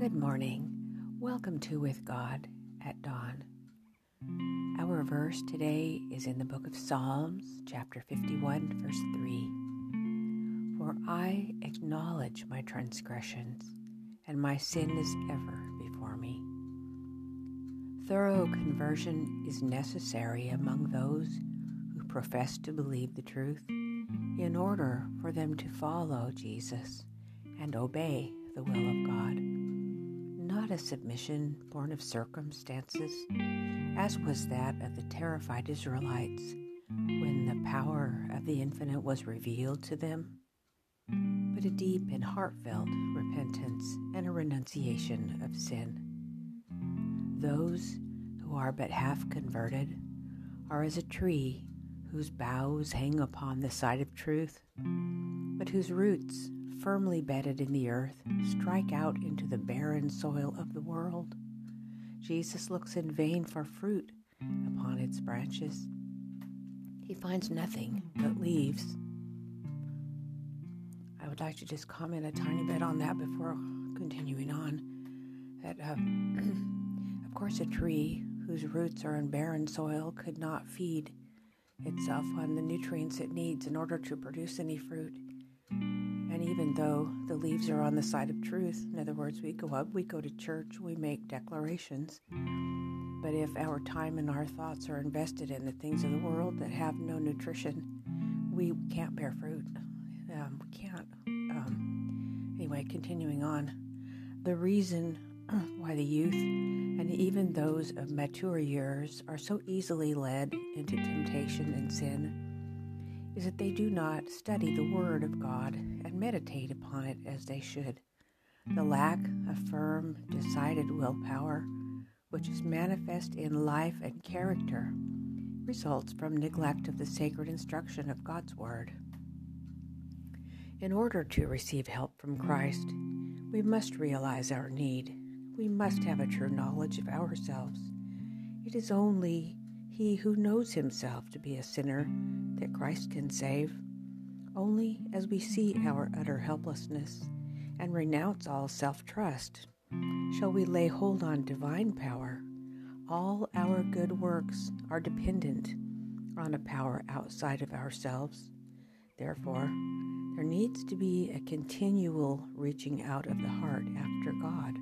Good morning. Welcome to With God at Dawn. Our verse today is in the book of Psalms, chapter 51, verse 3. For I acknowledge my transgressions, and my sin is ever before me. Thorough conversion is necessary among those who profess to believe the truth in order for them to follow Jesus and obey the will of God. Not a submission born of circumstances, as was that of the terrified Israelites when the power of the infinite was revealed to them, but a deep and heartfelt repentance and a renunciation of sin. Those who are but half converted are as a tree whose boughs hang upon the side of truth, but whose roots firmly bedded in the earth, strike out into the barren soil of the world. Jesus looks in vain for fruit upon its branches. He finds nothing but leaves. I would like to just comment a tiny bit on that before continuing on. That, uh, of course, a tree whose roots are in barren soil could not feed itself on the nutrients it needs in order to produce any fruit. And even though the leaves are on the side of truth, in other words, we go up, we go to church, we make declarations. But if our time and our thoughts are invested in the things of the world that have no nutrition, we can't bear fruit. Um, we can't. Um, anyway, continuing on. The reason why the youth and even those of mature years are so easily led into temptation and sin is that they do not study the Word of God meditate upon it as they should. The lack of firm, decided willpower, which is manifest in life and character, results from neglect of the sacred instruction of God's Word. In order to receive help from Christ, we must realize our need. We must have a true knowledge of ourselves. It is only he who knows himself to be a sinner that Christ can save. Only as we see our utter helplessness and renounce all self trust shall we lay hold on divine power. All our good works are dependent on a power outside of ourselves. Therefore, there needs to be a continual reaching out of the heart after God,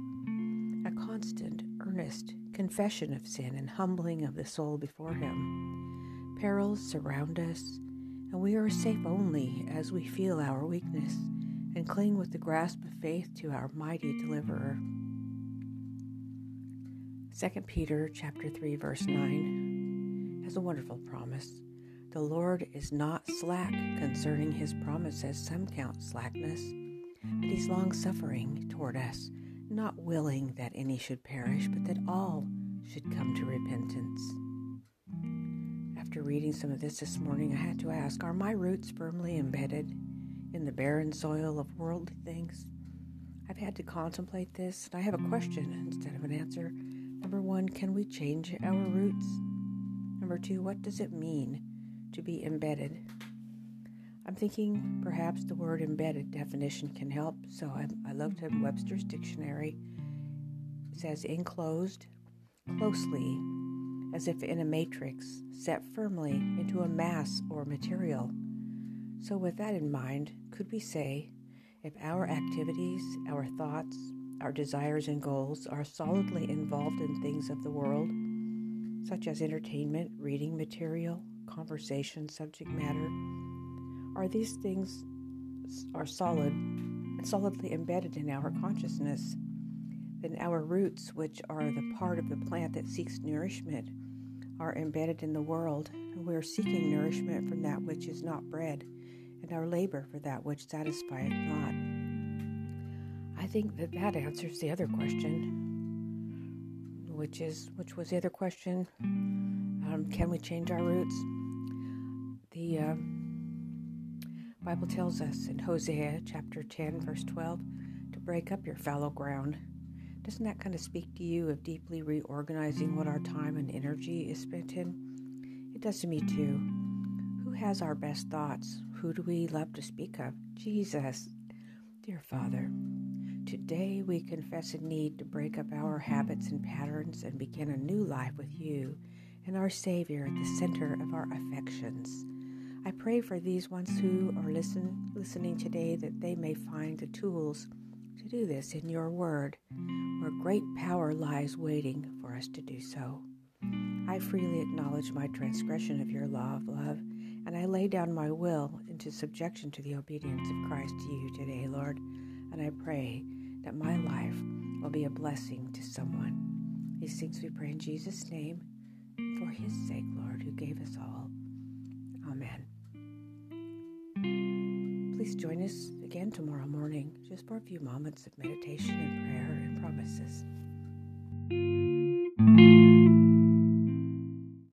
a constant, earnest confession of sin and humbling of the soul before Him. Perils surround us, and we are safe only as we feel our weakness and cling with the grasp of faith to our mighty deliverer. 2 Peter chapter 3 verse 9 has a wonderful promise. The Lord is not slack concerning his promise as some count slackness, but he's long suffering toward us, not willing that any should perish, but that all should come to repentance. After reading some of this this morning, I had to ask Are my roots firmly embedded in the barren soil of worldly things? I've had to contemplate this, and I have a question instead of an answer. Number one, can we change our roots? Number two, what does it mean to be embedded? I'm thinking perhaps the word embedded definition can help, so I, I looked at Webster's dictionary. It says enclosed closely, as if in a matrix, set firmly into a mass or material. So, with that in mind, could we say if our activities, our thoughts, our desires and goals are solidly involved in things of the world, such as entertainment, reading material, conversation, subject matter, are these things are solid, solidly embedded in our consciousness? Then our roots, which are the part of the plant that seeks nourishment, are embedded in the world, and we are seeking nourishment from that which is not bread, and our labor for that which satisfieth not. I think that that answers the other question, which is which was the other question? Um, can we change our roots? The uh, Bible tells us in Hosea chapter 10, verse 12, to break up your fallow ground doesn't that kind of speak to you of deeply reorganizing what our time and energy is spent in? It does to me too. Who has our best thoughts? Who do we love to speak of? Jesus. Dear Father, today we confess a need to break up our habits and patterns and begin a new life with you and our Savior at the center of our affections. I pray for these ones who are listen, listening today that they may find the tools to do this in your word, where great power lies waiting for us to do so. I freely acknowledge my transgression of your law of love, and I lay down my will into subjection to the obedience of Christ to you today, Lord. And I pray that my life will be a blessing to someone. These things we pray in Jesus' name, for his sake, Lord, who gave us all. Amen. Please join us again tomorrow morning, just for a few moments of meditation and prayer and promises.